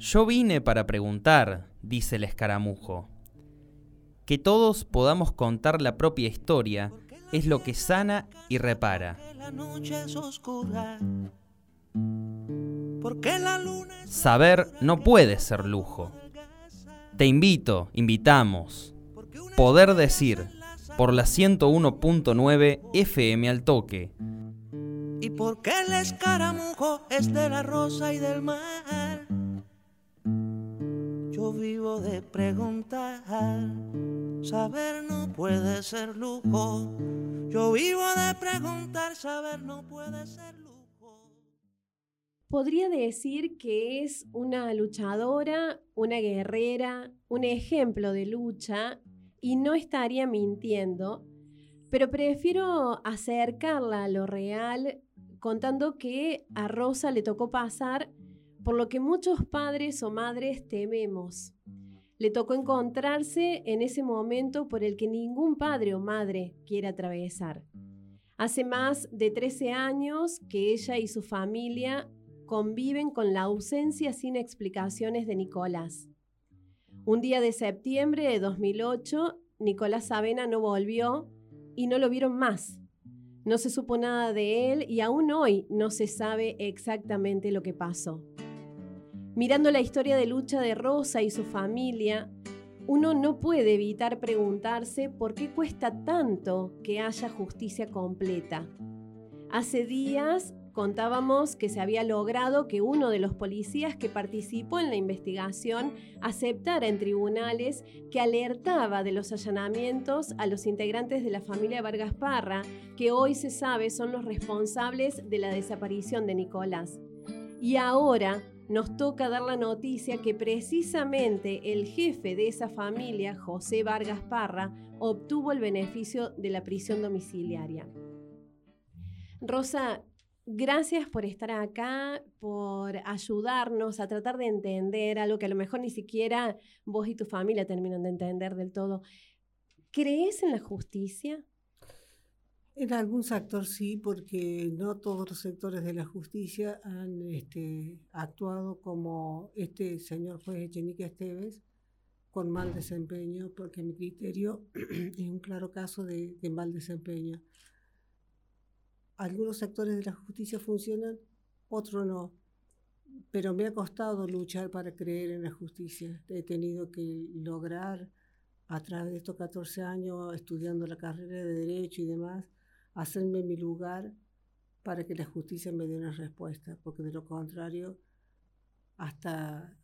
Yo vine para preguntar, dice el escaramujo. Que todos podamos contar la propia historia es lo que sana y repara. Saber no puede ser lujo. Te invito, invitamos. Poder decir por la 101.9 FM al toque. ¿Y por qué el escaramujo es de la rosa y del mar? Yo vivo de preguntar, saber no puede ser lujo. Yo vivo de preguntar, saber no puede ser lujo. Podría decir que es una luchadora, una guerrera, un ejemplo de lucha y no estaría mintiendo, pero prefiero acercarla a lo real contando que a Rosa le tocó pasar por lo que muchos padres o madres tememos. Le tocó encontrarse en ese momento por el que ningún padre o madre quiere atravesar. Hace más de 13 años que ella y su familia conviven con la ausencia sin explicaciones de Nicolás. Un día de septiembre de 2008, Nicolás Avena no volvió y no lo vieron más. No se supo nada de él y aún hoy no se sabe exactamente lo que pasó. Mirando la historia de lucha de Rosa y su familia, uno no puede evitar preguntarse por qué cuesta tanto que haya justicia completa. Hace días contábamos que se había logrado que uno de los policías que participó en la investigación aceptara en tribunales que alertaba de los allanamientos a los integrantes de la familia Vargas Parra, que hoy se sabe son los responsables de la desaparición de Nicolás. Y ahora nos toca dar la noticia que precisamente el jefe de esa familia, José Vargas Parra, obtuvo el beneficio de la prisión domiciliaria. Rosa, gracias por estar acá, por ayudarnos a tratar de entender algo que a lo mejor ni siquiera vos y tu familia terminan de entender del todo. ¿Crees en la justicia? En algún sector sí, porque no todos los sectores de la justicia han este, actuado como este señor juez Echenique Esteves, con mal desempeño, porque mi criterio es un claro caso de, de mal desempeño. Algunos sectores de la justicia funcionan, otros no. Pero me ha costado luchar para creer en la justicia. He tenido que lograr, a través de estos 14 años estudiando la carrera de Derecho y demás, hacerme mi lugar para que la justicia me dé una respuesta, porque de lo contrario, hasta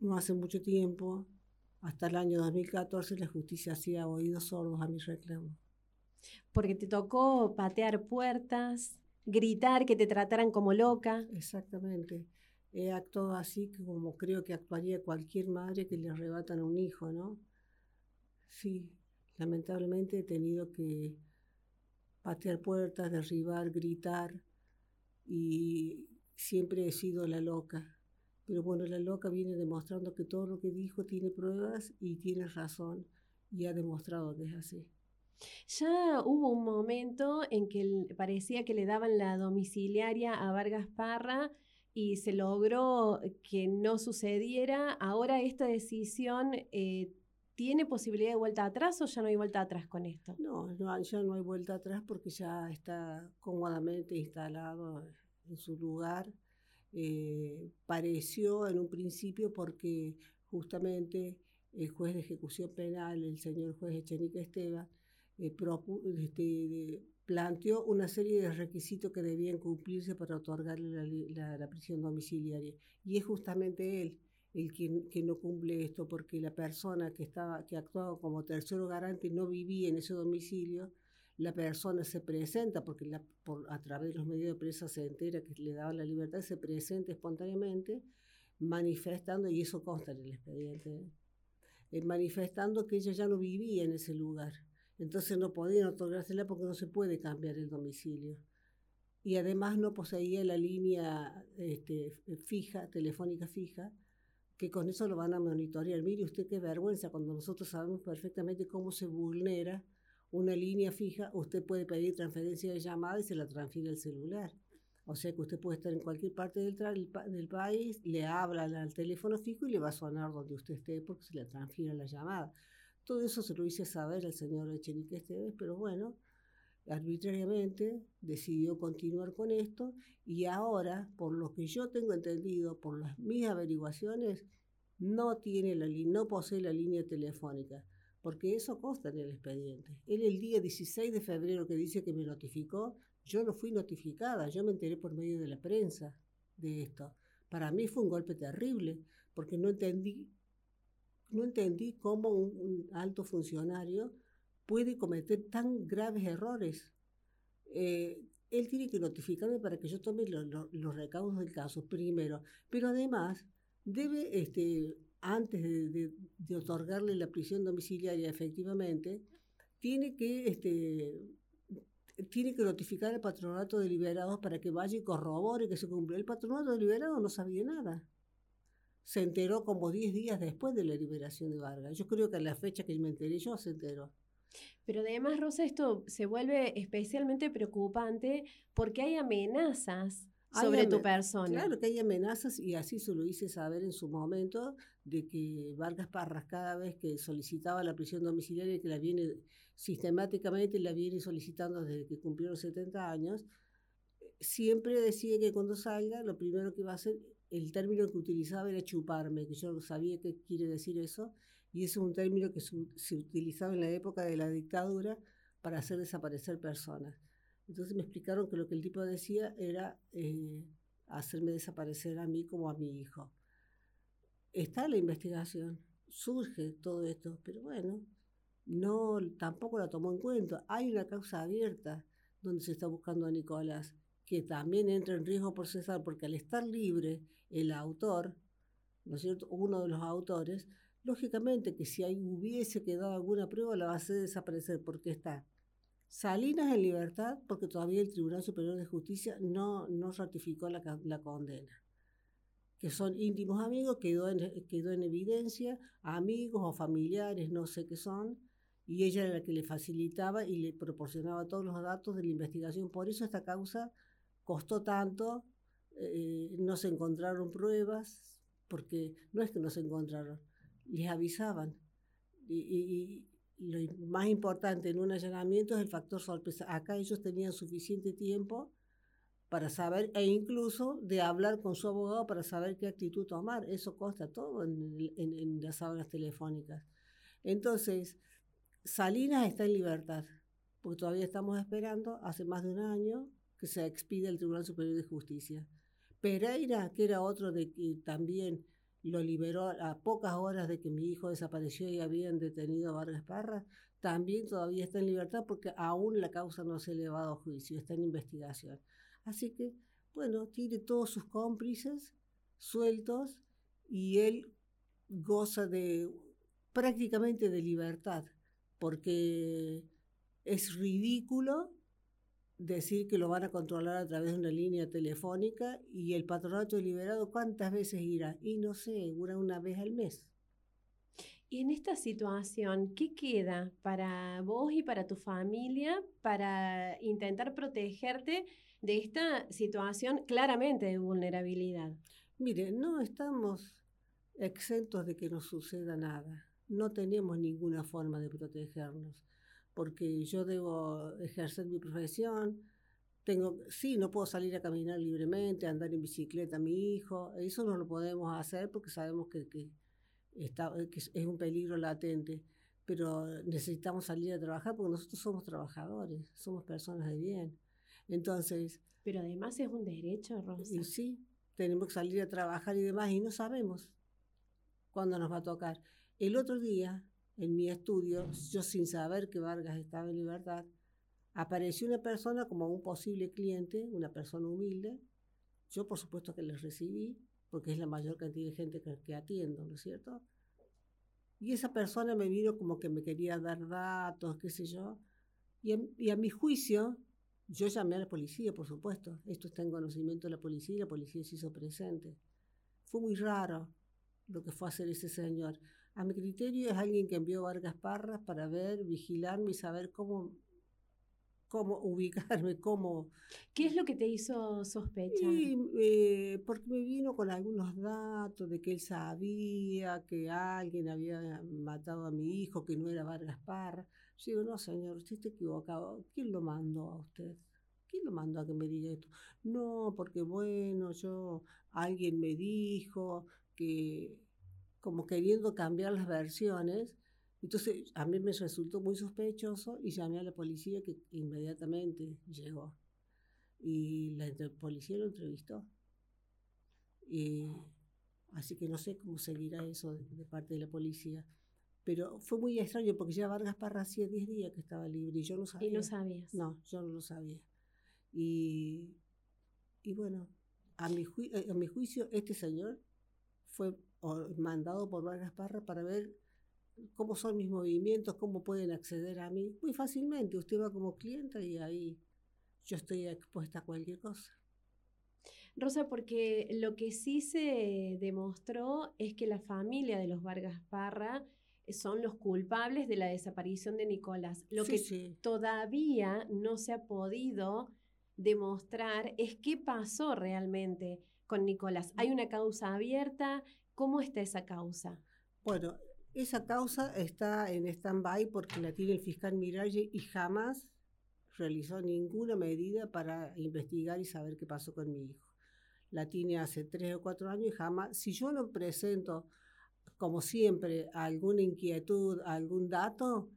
no hace mucho tiempo, hasta el año 2014, la justicia hacía oídos sordos a mis reclamos. Porque te tocó patear puertas, gritar que te trataran como loca. Exactamente. He actuado así como creo que actuaría cualquier madre que le arrebatan a un hijo, ¿no? Sí, lamentablemente he tenido que patear puertas, derribar, gritar y siempre he sido la loca. Pero bueno, la loca viene demostrando que todo lo que dijo tiene pruebas y tiene razón y ha demostrado que es así. Ya hubo un momento en que parecía que le daban la domiciliaria a Vargas Parra y se logró que no sucediera. Ahora esta decisión eh, ¿Tiene posibilidad de vuelta atrás o ya no hay vuelta atrás con esto? No, ya no hay vuelta atrás porque ya está cómodamente instalado en su lugar. Eh, pareció en un principio porque justamente el juez de ejecución penal, el señor juez Echenique Esteban, eh, este, planteó una serie de requisitos que debían cumplirse para otorgarle la prisión domiciliaria. Y es justamente él el que, no cumple esto, porque la persona que, estaba, que actuaba como tercero garante no vivía en ese domicilio, la persona se presenta, porque la, por, a través de los medios de prensa se entera que le daban la libertad, se presenta espontáneamente, manifestando, y eso consta en el expediente, eh, manifestando que ella ya no vivía en ese lugar. Entonces no podían otorgársela porque no se puede cambiar el domicilio. Y además no poseía la línea este, fija, telefónica fija, que con eso lo van a monitorear. Mire usted qué vergüenza, cuando nosotros sabemos perfectamente cómo se vulnera una línea fija, usted puede pedir transferencia de llamada y se la transfiere al celular. O sea que usted puede estar en cualquier parte del, del país, le habla al teléfono fijo y le va a sonar donde usted esté porque se le transfiere la llamada. Todo eso se lo hice saber al señor Echenique Esteves, pero bueno, arbitrariamente decidió continuar con esto y ahora, por lo que yo tengo entendido, por las mis averiguaciones, no tiene la no posee la línea telefónica, porque eso consta en el expediente. Él el día 16 de febrero que dice que me notificó, yo no fui notificada, yo me enteré por medio de la prensa de esto. Para mí fue un golpe terrible, porque no entendí, no entendí cómo un alto funcionario puede cometer tan graves errores. Eh, él tiene que notificarme para que yo tome los recaudos del caso primero, pero además debe, este, antes de, otorgarle la prisión domiciliaria efectivamente, tiene que, este, tiene que notificar al patronato de liberados para que vaya y corrobore que se cumplió. El patronato de liberados no sabía nada. Se enteró como 10 días después de la liberación de Vargas. Yo creo que a la fecha que me enteré yo se enteró. Pero además, Rosa, esto se vuelve especialmente preocupante porque hay amenazas sobre tu persona. Claro que hay amenazas y así se lo hice saber en su momento de que Vargas Parras cada vez que solicitaba la prisión domiciliaria que la viene sistemáticamente la viene solicitando desde que cumplió los 70 años, siempre decía que cuando salga lo primero que iba a hacer, el término que utilizaba era chuparme, que yo no sabía qué quiere decir eso, y ese es un término que se utilizaba en la época de la dictadura para hacer desaparecer personas. Entonces me explicaron que lo que el tipo decía era eh, hacerme desaparecer a mí como a mi hijo. Está la investigación, surge todo esto, pero bueno, no tampoco la tomó en cuenta. Hay una causa abierta donde se está buscando a Nicolás, que también entra en riesgo por cesar, porque al estar libre el autor, ¿no es cierto? Uno de los autores, Lógicamente que si ahí hubiese quedado alguna prueba la va a hacer desaparecer porque está Salinas en libertad porque todavía el Tribunal Superior de Justicia no, no ratificó la, condena. Que son íntimos amigos, quedó en, quedó en evidencia, amigos o familiares, no sé qué son, y ella era la que le facilitaba y le proporcionaba todos los datos de la investigación. Por eso esta causa costó tanto, eh, no se encontraron pruebas, porque no es que no se encontraron, les avisaban. Y, lo más importante en un allanamiento es el factor sorpresa. Acá ellos tenían suficiente tiempo para saber, e incluso de hablar con su abogado para saber qué actitud tomar. Eso consta todo en, en las aulas telefónicas. Entonces, Salinas está en libertad, porque todavía estamos esperando, hace más de un año, que se expide el Tribunal Superior de Justicia. Pereira, que era otro de que también lo liberó a pocas horas de que mi hijo desapareció y habían detenido a Vargas Parra, también todavía está en libertad porque aún la causa no se ha elevado a juicio, está en investigación. Así que, bueno, tiene todos sus cómplices sueltos y él goza de prácticamente de libertad, porque es ridículo decir que lo van a controlar a través de una línea telefónica y el patronato liberado cuántas veces irá y no sé, una vez al mes. Y en esta situación, ¿qué queda para vos y para tu familia para intentar protegerte de esta situación claramente de vulnerabilidad? Mire, no estamos exentos de que nos suceda nada. No tenemos ninguna forma de protegernos porque yo debo ejercer mi profesión. Tengo, sí, no puedo salir a caminar libremente, andar en bicicleta a mi hijo. Eso no lo podemos hacer porque sabemos que, que, está, que es un peligro latente. Pero necesitamos salir a trabajar porque nosotros somos trabajadores, somos personas de bien. Entonces. Pero además es un derecho, Rosa. Y sí, tenemos que salir a trabajar y demás y no sabemos cuándo nos va a tocar. El otro día en mi estudio, yo sin saber que Vargas estaba en libertad, apareció una persona como un posible cliente, una persona humilde. Yo por supuesto que les recibí, porque es la mayor cantidad de gente que, atiendo, ¿no es cierto? Y esa persona me vino como que me quería dar datos, qué sé yo. Y, y a mi juicio, yo llamé a la policía, por supuesto. Esto está en conocimiento de la policía y la policía se hizo presente. Fue muy raro lo que fue hacer ese señor. A mi criterio es alguien que envió Vargas Parras para ver, vigilarme y saber cómo, cómo ubicarme, cómo... ¿Qué es lo que te hizo sospechar? Y, eh, porque me vino con algunos datos de que él sabía que alguien había matado a mi hijo, que no era Vargas Parra. Yo digo, no, señor, usted está equivocado. ¿Quién lo mandó a usted? ¿Quién lo mandó a que me diga esto? No, porque bueno, yo, alguien me dijo que, como queriendo cambiar las versiones, entonces a mí me resultó muy sospechoso y llamé a la policía que inmediatamente llegó. Y la policía lo entrevistó. Y, así que no sé cómo seguirá eso de, parte de la policía. Pero fue muy extraño porque ya Vargas Parra hacía 10 días que estaba libre y yo no sabía. ¿Y no sabías? No, yo no lo sabía. Y, y bueno, a mi, eh, a mi juicio, este señor fue mandado por Vargas Parra para ver cómo son mis movimientos, cómo pueden acceder a mí. Muy fácilmente, usted va como cliente y ahí yo estoy expuesta a cualquier cosa. Rosa, porque lo que sí se demostró es que la familia de los Vargas Parra son los culpables de la desaparición de Nicolás. Lo que todavía no se ha podido demostrar es qué pasó realmente con Nicolás. ¿Hay una causa abierta? ¿Cómo está esa causa? Bueno, esa causa está en stand-by porque la tiene el fiscal Miralle y jamás realizó ninguna medida para investigar y saber qué pasó con mi hijo. La tiene hace tres o cuatro años y jamás, si yo no presento, como siempre, alguna inquietud, algún dato,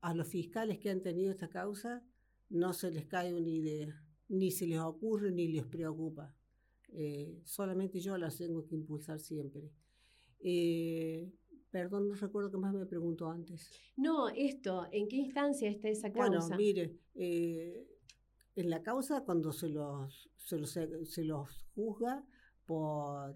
a los fiscales que han tenido esta causa, no se les cae una idea, ni se les ocurre ni les preocupa. Eh, solamente yo las tengo que impulsar siempre. Eh, Perdón, no recuerdo qué más me preguntó antes. No, esto, ¿en qué instancia está esa causa? Bueno, mire, eh, en la causa cuando se los, se los, se los juzga por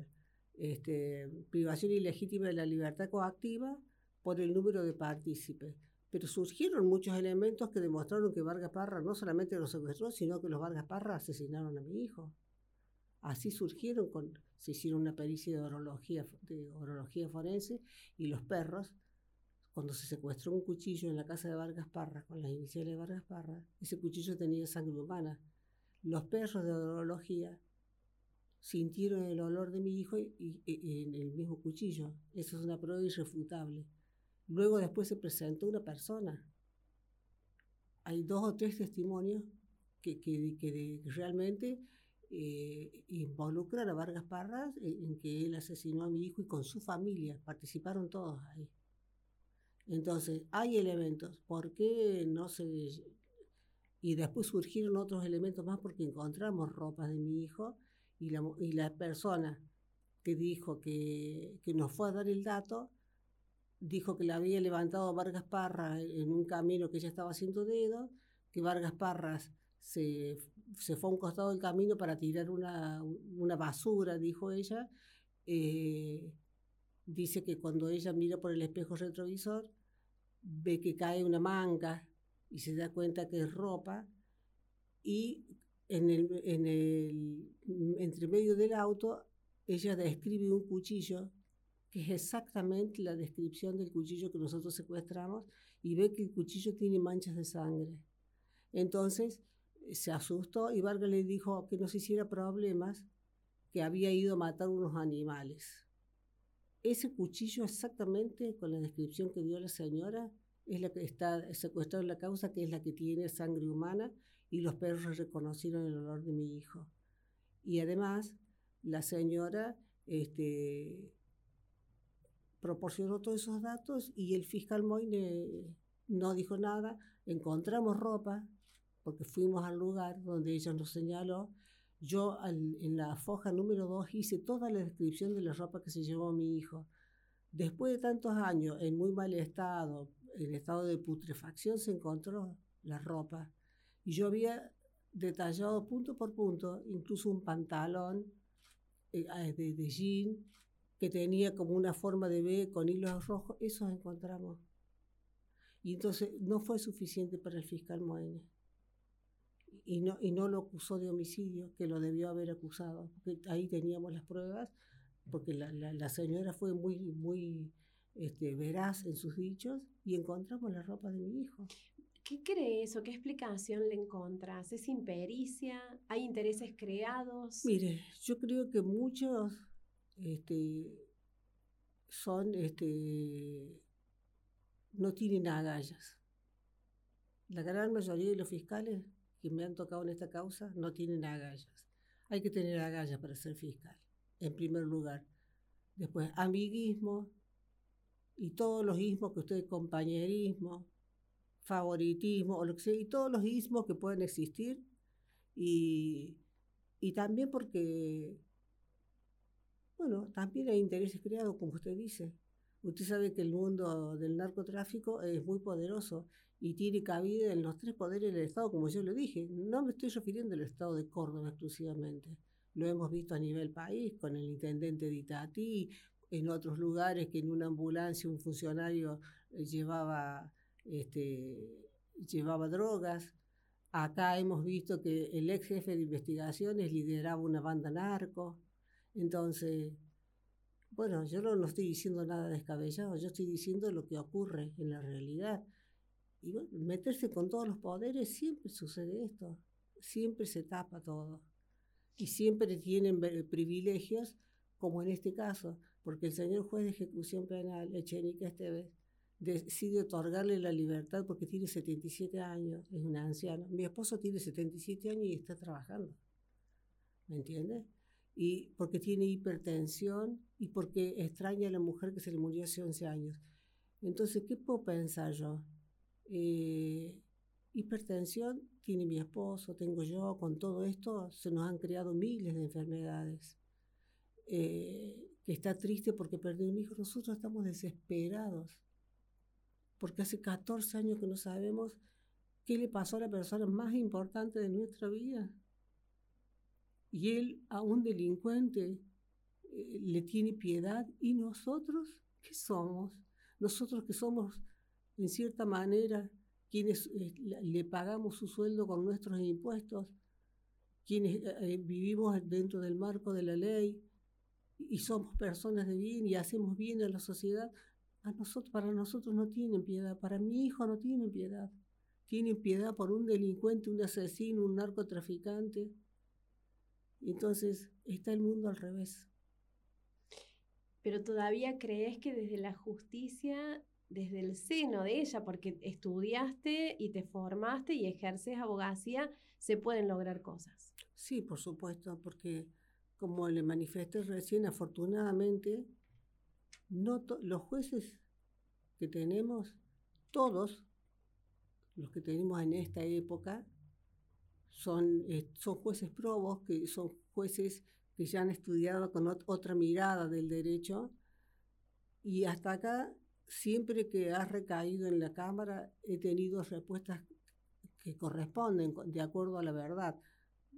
este, privación ilegítima de la libertad coactiva por el número de partícipes. Pero surgieron muchos elementos que demostraron que Vargas Parra no solamente los secuestró, sino que los Vargas Parra asesinaron a mi hijo. Así surgieron, con, se hicieron una pericia de orología, de orología forense y los perros, cuando se secuestró un cuchillo en la casa de Vargas Parra, con las iniciales de Vargas Parra, ese cuchillo tenía sangre humana. Los perros de orología sintieron el olor de mi hijo en el mismo cuchillo. Eso es una prueba irrefutable. Luego después se presentó una persona. Hay dos o tres testimonios que, que, que realmente eh, involucrar a Vargas Parras en que él asesinó a mi hijo y con su familia, participaron todos ahí. Entonces, hay elementos, ¿por qué no se... Y después surgieron otros elementos más porque encontramos ropas de mi hijo y la, y persona que dijo que, que nos fue a dar el dato, dijo que la había levantado Vargas Parras en un camino que ella estaba haciendo dedo, que Vargas Parras se, se, fue a un costado del camino para tirar una, una basura, dijo ella. Eh, dice que cuando ella mira por el espejo retrovisor, ve que cae una manga y se da cuenta que es ropa. Y en el, en el entre medio del auto, ella describe un cuchillo que es exactamente la descripción del cuchillo que nosotros secuestramos y ve que el cuchillo tiene manchas de sangre. Entonces, se asustó y Vargas le dijo que no se hiciera problemas, que había ido a matar unos animales. Ese cuchillo exactamente con la descripción que dio la señora es la que está secuestrada en la causa, que es la que tiene sangre humana y los perros reconocieron el olor de mi hijo. Y además, la señora este, proporcionó todos esos datos y el fiscal Moine no dijo nada. Encontramos ropa, porque fuimos al lugar donde ella nos señaló. Yo en la foja número 2 hice toda la descripción de la ropa que se llevó mi hijo. Después de tantos años, en muy mal estado, en estado de putrefacción, se encontró la ropa. Y yo había detallado punto por punto, incluso un pantalón eh, de, de jean que tenía como una forma de B con hilos rojos, eso encontramos. Y entonces no fue suficiente para el fiscal Moene y no, y no lo acusó de homicidio, que lo debió haber acusado, porque ahí teníamos las pruebas, porque la, la, señora fue muy, muy este, veraz en sus dichos y encontramos la ropa de mi hijo. ¿Qué crees o qué explicación le encontras? ¿Es impericia? ¿Hay intereses creados? Mire, yo creo que muchos este, son, este, no tienen agallas. La gran mayoría de los fiscales que me han tocado en esta causa no tienen agallas. Hay que tener agallas para ser fiscal, en primer lugar. Después, amiguismo y todos los ismos que usted, compañerismo, favoritismo, o lo que sea, y todos los ismos que pueden existir. Y, y también porque, bueno, también hay intereses creados, como usted dice. Usted sabe que el mundo del narcotráfico es muy poderoso y tiene cabida en los tres poderes del Estado, como yo le dije. No me estoy refiriendo al Estado de Córdoba exclusivamente. Lo hemos visto a nivel país con el intendente de Itatí, en otros lugares que en una ambulancia un funcionario eh, llevaba, este, llevaba drogas. Acá hemos visto que el ex jefe de investigaciones lideraba una banda narco. Entonces, bueno, yo no, estoy diciendo nada descabellado, yo estoy diciendo lo que ocurre en la realidad. Y bueno, meterse con todos los poderes, siempre sucede esto, siempre se tapa todo. Y siempre tienen privilegios, como en este caso, porque el señor juez de ejecución penal, Echenique Esteves, decide otorgarle la libertad porque tiene 77 años, es un anciano. Mi esposo tiene 77 años y está trabajando. ¿Me entiendes? Y porque tiene hipertensión y porque extraña a la mujer que se le murió hace 11 años. Entonces, ¿qué puedo pensar yo? Eh, hipertensión tiene mi esposo, tengo yo, con todo esto se nos han creado miles de enfermedades. Eh, que está triste porque perdió un hijo, nosotros estamos desesperados, porque hace 14 años que no sabemos qué le pasó a la persona más importante de nuestra vida y él a un delincuente eh, le tiene piedad y nosotros, ¿qué somos? Nosotros que somos, en cierta manera, quienes eh, le pagamos su sueldo con nuestros impuestos, quienes eh, vivimos dentro del marco de la ley y somos personas de bien y hacemos bien a la sociedad, a nosotros, para nosotros no tienen piedad, para mi hijo no tienen piedad. Tienen piedad por un delincuente, un asesino, un narcotraficante. Entonces está el mundo al revés. Pero todavía crees que desde la justicia, desde el seno de ella, porque estudiaste y te formaste y ejerces abogacía, se pueden lograr cosas. Sí, por supuesto, porque como le manifesté recién, afortunadamente, no los jueces que tenemos, todos los que tenemos en esta época, son, eh, son jueces probos, que son jueces que ya han estudiado con otra mirada del derecho. Y hasta acá, siempre que ha recaído en la Cámara, he tenido respuestas que corresponden de acuerdo a la verdad.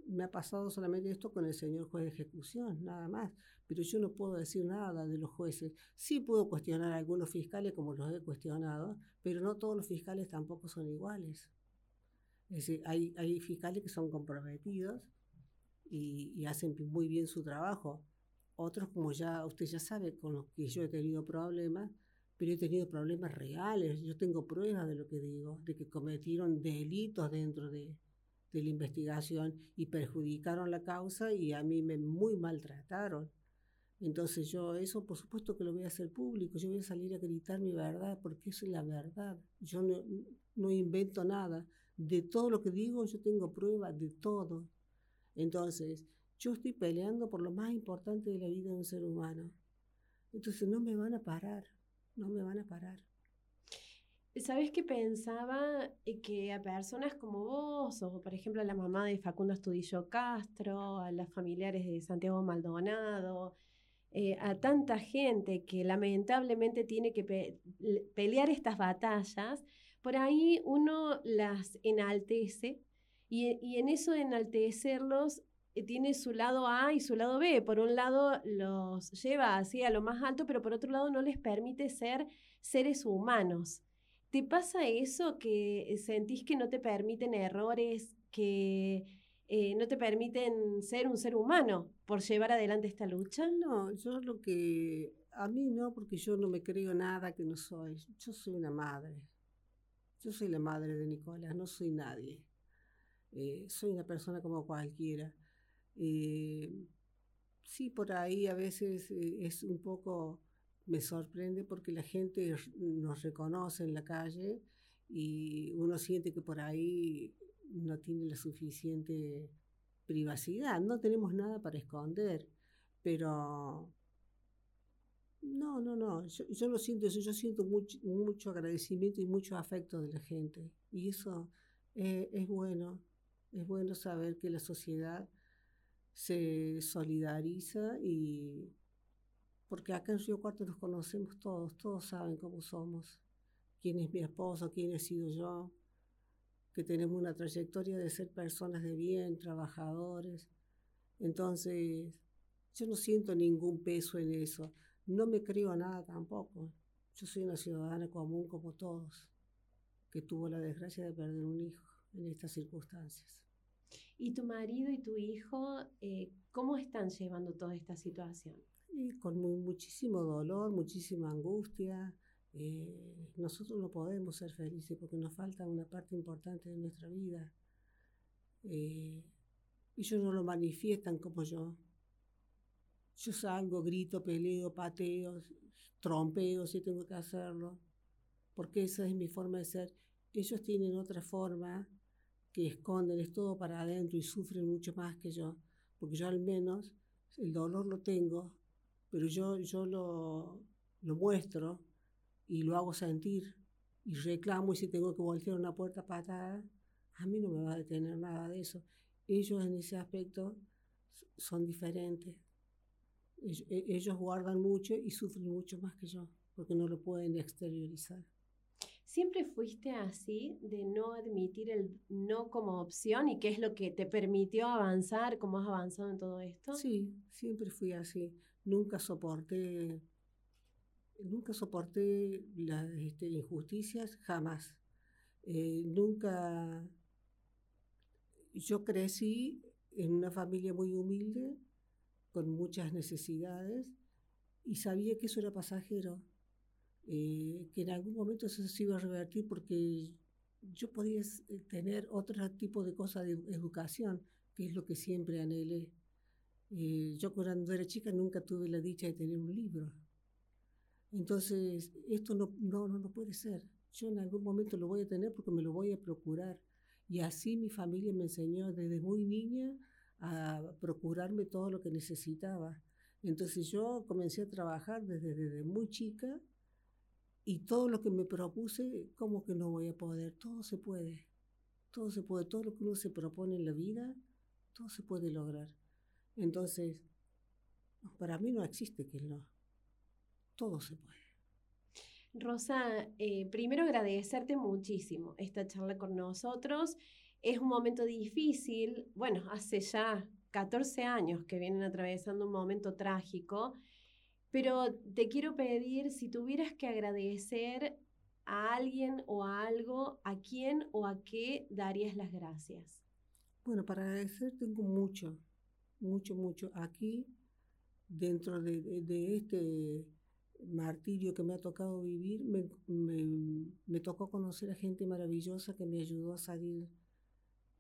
Me ha pasado solamente esto con el señor juez de ejecución, nada más. Pero yo no puedo decir nada de los jueces. Sí puedo cuestionar a algunos fiscales como los he cuestionado, pero no todos los fiscales tampoco son iguales. Es decir, hay, hay fiscales que son comprometidos y, hacen muy bien su trabajo. Otros, como ya usted ya sabe, con los que yo he tenido problemas, pero he tenido problemas reales. Yo tengo pruebas de lo que digo, de que cometieron delitos dentro de, de la investigación y perjudicaron la causa y a mí me muy maltrataron. Entonces yo eso por supuesto que lo voy a hacer público, yo voy a salir a gritar mi verdad porque es la verdad. Yo no, no invento nada. De todo lo que digo yo tengo pruebas de todo. Entonces, yo estoy peleando por lo más importante de la vida de un ser humano. Entonces no me van a parar, no me van a parar. ¿Sabes qué pensaba? Eh, que a personas como vos, o por ejemplo a la mamá de Facundo Estudillo Castro, a las familiares de Santiago Maldonado, eh, a tanta gente que lamentablemente tiene que pelear estas batallas, por ahí uno las enaltece y, en eso de enaltecerlos eh, tiene su lado A y su lado B. Por un lado los lleva así a lo más alto, pero por otro lado no les permite ser seres humanos. ¿Te pasa eso que sentís que no te permiten errores, que eh, no te permiten ser un ser humano por llevar adelante esta lucha? No, yo lo que... A mí no, porque yo no me creo nada que no soy. Yo soy una madre Yo soy la madre de Nicolás, no soy nadie. Eh, soy una persona como cualquiera. Eh, sí, por ahí a veces eh, es un poco, me sorprende porque la gente nos reconoce en la calle y uno siente que por ahí no tiene la suficiente privacidad, no tenemos nada para esconder, pero no, no, no, yo, lo siento eso, yo siento mucho, mucho, agradecimiento y mucho afecto de la gente y eso es bueno, es bueno saber que la sociedad se solidariza y porque acá en Río Cuarto nos conocemos todos, todos saben cómo somos, quién es mi esposo, quién he sido yo, que tenemos una trayectoria de ser personas de bien, trabajadores. Entonces, yo no siento ningún peso en eso, no me creo nada tampoco. Yo soy una ciudadana común como todos, que tuvo la desgracia de perder un hijo en estas circunstancias. ¿Y tu marido y tu hijo, eh, cómo están llevando toda esta situación? con muchísimo dolor, muchísima angustia. Eh, nosotros no podemos ser felices porque nos falta una parte importante de nuestra vida. Eh, ellos no lo manifiestan como yo. Yo salgo, grito, peleo, pateo, trompeo si tengo que hacerlo, porque esa es mi forma de ser. Ellos tienen otra forma que esconden, es todo para adentro y sufren mucho más que yo, porque yo al menos el dolor lo tengo, pero yo, yo lo, lo muestro y lo hago sentir y reclamo y si tengo que voltear una puerta patada, a mí no me va a detener nada de eso. Ellos en ese aspecto son diferentes. E, ellos guardan mucho y sufren mucho más que yo, porque no lo pueden exteriorizar. ¿Siempre fuiste así de no admitir el no como opción y qué es lo que te permitió avanzar, cómo has avanzado en todo esto? Sí, siempre fui así. Nunca soporté, nunca soporté las este, injusticias, jamás. Eh, nunca, yo crecí en una familia muy humilde, con muchas necesidades, y sabía que eso era pasajero eh, que en algún momento eso se iba a revertir porque yo podía eh, tener otro tipo de cosas de educación, que es lo que siempre anhelé. Eh, yo cuando era chica nunca tuve la dicha de tener un libro. Entonces, esto no, no, no, no puede ser. Yo en algún momento lo voy a tener porque me lo voy a procurar. Y así mi familia me enseñó desde muy niña a procurarme todo lo que necesitaba. Entonces yo comencé a trabajar desde, muy chica y todo lo que me propuse, ¿cómo que no voy a poder? Todo se puede. Todo se puede. Todo lo que uno se propone en la vida, todo se puede lograr. Entonces, para mí no existe que no. Todo se puede. Rosa, eh, primero agradecerte muchísimo esta charla con nosotros. Es un momento difícil. Bueno, hace ya 14 años que vienen atravesando un momento trágico pero te quiero pedir si tuvieras que agradecer a alguien o a algo, ¿a quién o a qué darías las gracias? Bueno, para agradecer tengo mucho, mucho, mucho. Aquí, dentro de, este martirio que me ha tocado vivir, me, me, tocó conocer a gente maravillosa que me ayudó a salir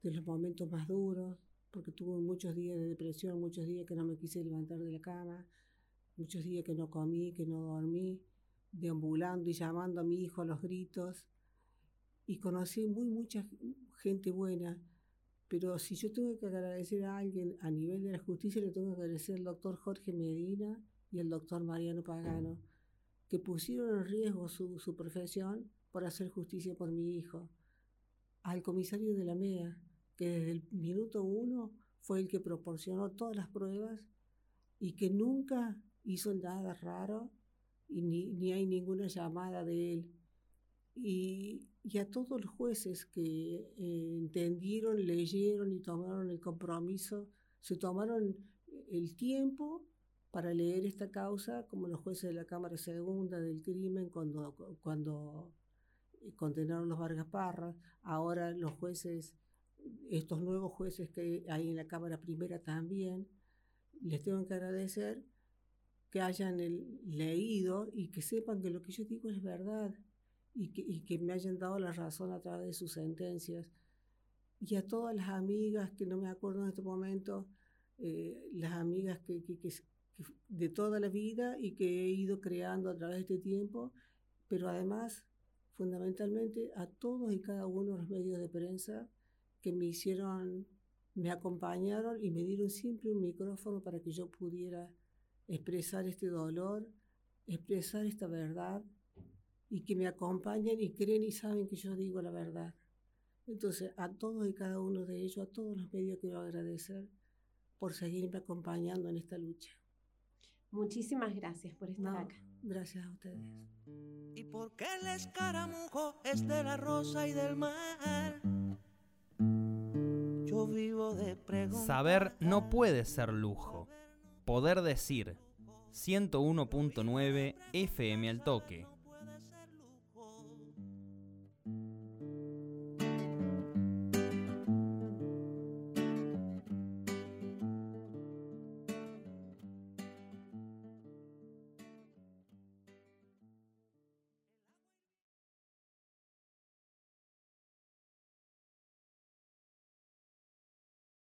de los momentos más duros, porque tuve muchos días de depresión, muchos días que no me quise levantar de la cama, muchos días que no comí, que no dormí, deambulando y llamando a mi hijo a los gritos. Y conocí muy mucha gente buena, pero si yo tengo que agradecer a alguien a nivel de la justicia, le tengo que agradecer al doctor Jorge Medina y al doctor Mariano Pagano, que pusieron en riesgo su, su profesión por hacer justicia por mi hijo. Al comisario de la MEA, desde el minuto uno fue el que proporcionó todas las pruebas y que nunca hizo nada raro y ni, hay ninguna llamada de él. Y, a todos los jueces que eh, entendieron, leyeron y tomaron el compromiso, se tomaron el tiempo para leer esta causa, como los jueces de la Cámara Segunda del Crimen cuando, cuando eh, condenaron los Vargas Parras, ahora los jueces, estos nuevos jueces que hay en la Cámara Primera también, les tengo que agradecer que hayan leído y que sepan que lo que yo digo es verdad y que, y que me hayan dado la razón a través de sus sentencias. Y a todas las amigas que no me acuerdo en este momento, eh, las amigas que, que, de toda la vida y que he ido creando a través de este tiempo, pero además, fundamentalmente, a todos y cada uno de los medios de prensa que me hicieron, me acompañaron y me dieron siempre un micrófono para que yo pudiera expresar este dolor, expresar esta verdad y que me acompañen y creen y saben que yo digo la verdad. Entonces, a todos y cada uno de ellos, a todos los medios quiero agradecer por seguirme acompañando en esta lucha. Muchísimas gracias por estar acá. Gracias a ustedes. ¿Y porque el escaramujo es de la rosa y del mar? Saber no puede ser lujo. Poder decir 101.9 FM al toque